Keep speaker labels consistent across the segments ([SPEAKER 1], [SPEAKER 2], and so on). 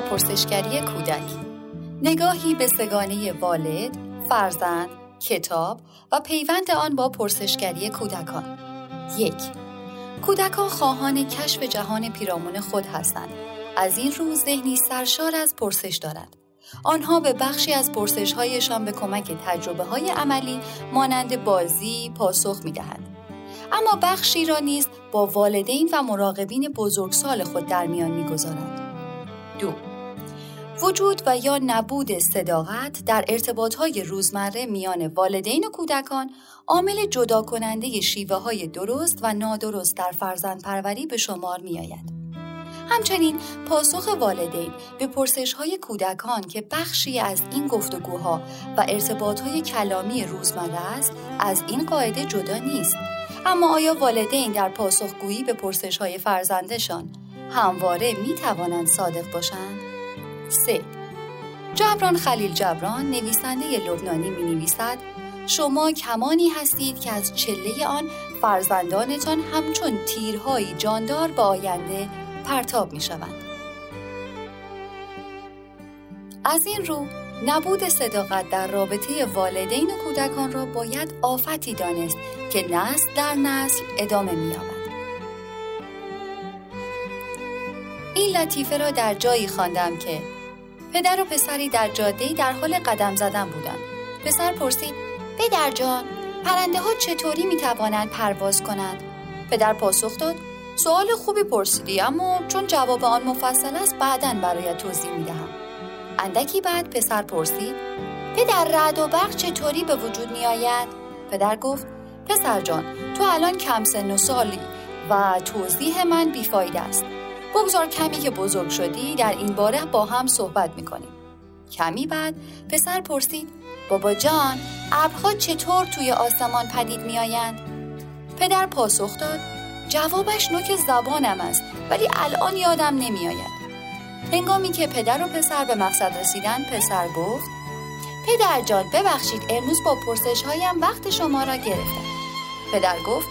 [SPEAKER 1] پرسشگری کودک نگاهی به سگانه والد، فرزند، کتاب و پیوند آن با پرسشگری کودکان یک کودکان خواهان کشف جهان پیرامون خود هستند از این روز ذهنی سرشار از پرسش دارند آنها به بخشی از پرسشهایشان به کمک تجربه های عملی مانند بازی پاسخ می دهند. اما بخشی را نیز با والدین و مراقبین بزرگسال خود در میان می‌گذارند. دو وجود و یا نبود صداقت در ارتباطهای روزمره میان والدین و کودکان عامل جدا کننده شیوه های درست و نادرست در فرزند پروری به شمار می آید. همچنین پاسخ والدین به پرسش های کودکان که بخشی از این گفتگوها و ارتباط های کلامی روزمره است از این قاعده جدا نیست اما آیا والدین در پاسخگویی به پرسش های فرزندشان همواره می توانند صادق باشند؟ 3. جبران خلیل جبران نویسنده لبنانی می نویسد شما کمانی هستید که از چله آن فرزندانتان همچون تیرهایی جاندار به آینده پرتاب می شوند. از این رو نبود صداقت در رابطه والدین و کودکان را باید آفتی دانست که نسل در نسل ادامه می‌یابد. این لطیفه را در جایی خواندم که پدر و پسری در جاده در حال قدم زدن بودند. پسر پرسید: پدر جان، پرنده ها چطوری می توانند پرواز کنند؟ پدر پاسخ داد: سوال خوبی پرسیدی اما چون جواب آن مفصل است بعدا برایت توضیح می دهم. اندکی بعد پسر پرسید پدر رد و برق چطوری به وجود می آید؟ پدر گفت پسر جان تو الان کم سن و سالی و توضیح من بیفایده است بگذار کمی که بزرگ شدی در این باره با هم صحبت می‌کنیم. کمی بعد پسر پرسید بابا جان ابرها چطور توی آسمان پدید میآیند؟ پدر پاسخ داد جوابش نوک زبانم است ولی الان یادم نمیآید. هنگامی که پدر و پسر به مقصد رسیدن پسر گفت پدر جان ببخشید امروز با پرسش هایم وقت شما را گرفتم. پدر گفت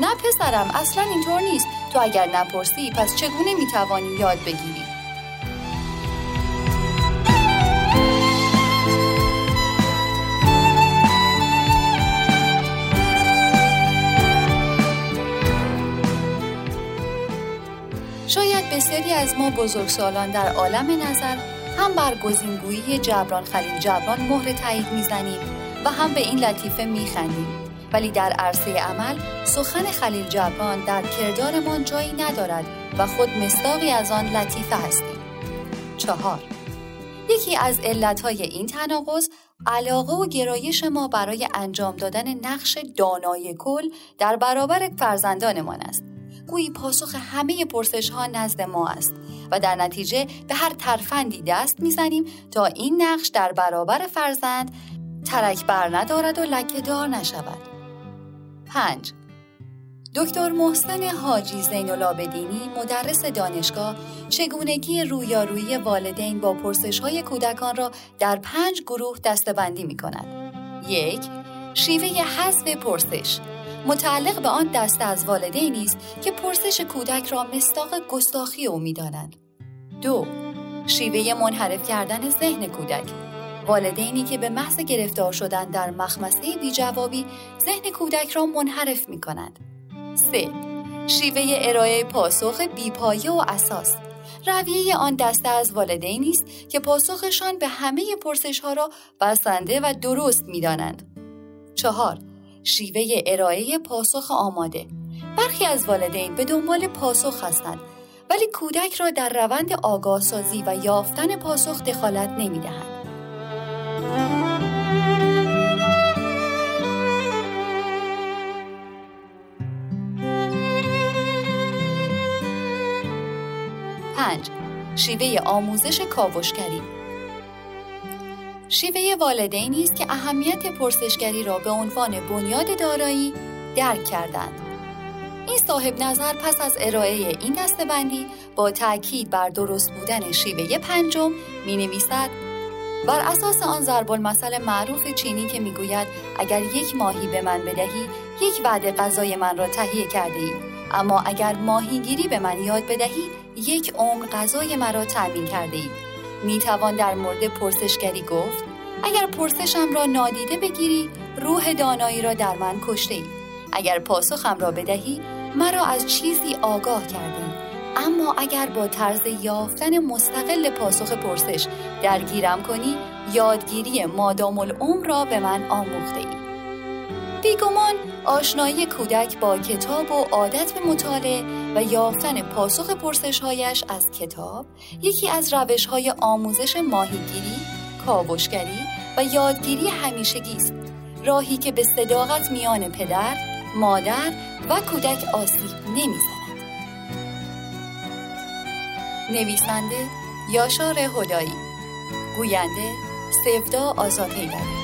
[SPEAKER 1] نه پسرم اصلا اینطور نیست. تو اگر نپرسی پس چگونه می‌توانی یاد بگیری؟ شاید بسیاری از ما بزرگسالان در عالم نظر هم بر گزینگویی جبران خلیل جبران مهر تایید می‌زنیم و هم به این لطیفه میخندیم. ولی در عرصه عمل سخن خلیل جبران در کردارمان جایی ندارد و خود مصداقی از آن لطیفه هستیم. چهار یکی از علتهای این تناقض علاقه و گرایش ما برای انجام دادن نقش دانای کل در برابر فرزندانمان است گویی پاسخ همه پرسش ها نزد ما است و در نتیجه به هر ترفندی دست می‌زنیم تا این نقش در برابر فرزند ترک بر ندارد و لکه دار نشود. 5. دکتر محسن حاجی زین العابدینی مدرس دانشگاه چگونگی رویارویی والدین با پرسش های کودکان را در پنج گروه دستبندی می کند. یک. شیوه حذف پرسش. متعلق به آن دسته از والدینی است که پرسش کودک را مستاق گستاخی او می‌دانند. دو. شیوه منحرف کردن ذهن کودک. والدینی که به محض گرفتار شدن در مخمسه بیجوابی ذهن کودک را منحرف می کنند. 3. شیوه ارائه پاسخ بیپایه و اساس رویه آن دسته از والدینی است که پاسخشان به همه پرسش ها را بسنده و درست می دانند. چهار شیوه ارائه پاسخ آماده برخی از والدین به دنبال پاسخ هستند ولی کودک را در روند آگاه سازی و یافتن پاسخ دخالت نمی دهند. پنج. شیوه آموزش کاوشگری. شیوه والدینی است که اهمیت پرسشگری را به عنوان بنیاد دارایی درک کردند. این صاحب نظر پس از ارائه این دستبندی با تاکید بر درست بودن شیوه پنجم می نویسد بر اساس آن ضرب المثل معروف چینی که می‌گوید اگر یک ماهی به من بدهی یک وعده غذای من را تهیه کرده ای اما اگر ماهیگیری به من یاد بدهی یک عمر غذای مرا تأمین کرده اید می توان در مورد پرسشگری گفت اگر پرسشم را نادیده بگیری روح دانایی را در من کشته ای. اگر پاسخم را بدهی مرا از چیزی آگاه کرده اما اگر با طرز یافتن مستقل پاسخ پرسش درگیرم کنی یادگیری مادام العمر را به من آموخته ای. بیگمان آشنایی کودک با کتاب و عادت به مطالعه و یافتن پاسخ پرسشهایش از کتاب یکی از روش های آموزش ماهیگیری، کاوشگری و یادگیری همیشگی است. راهی که به صداقت میان پدر، مادر و کودک آسیب نمی‌زند. نویسنده یاشار هدایی. گوینده سفدا آزادهیدری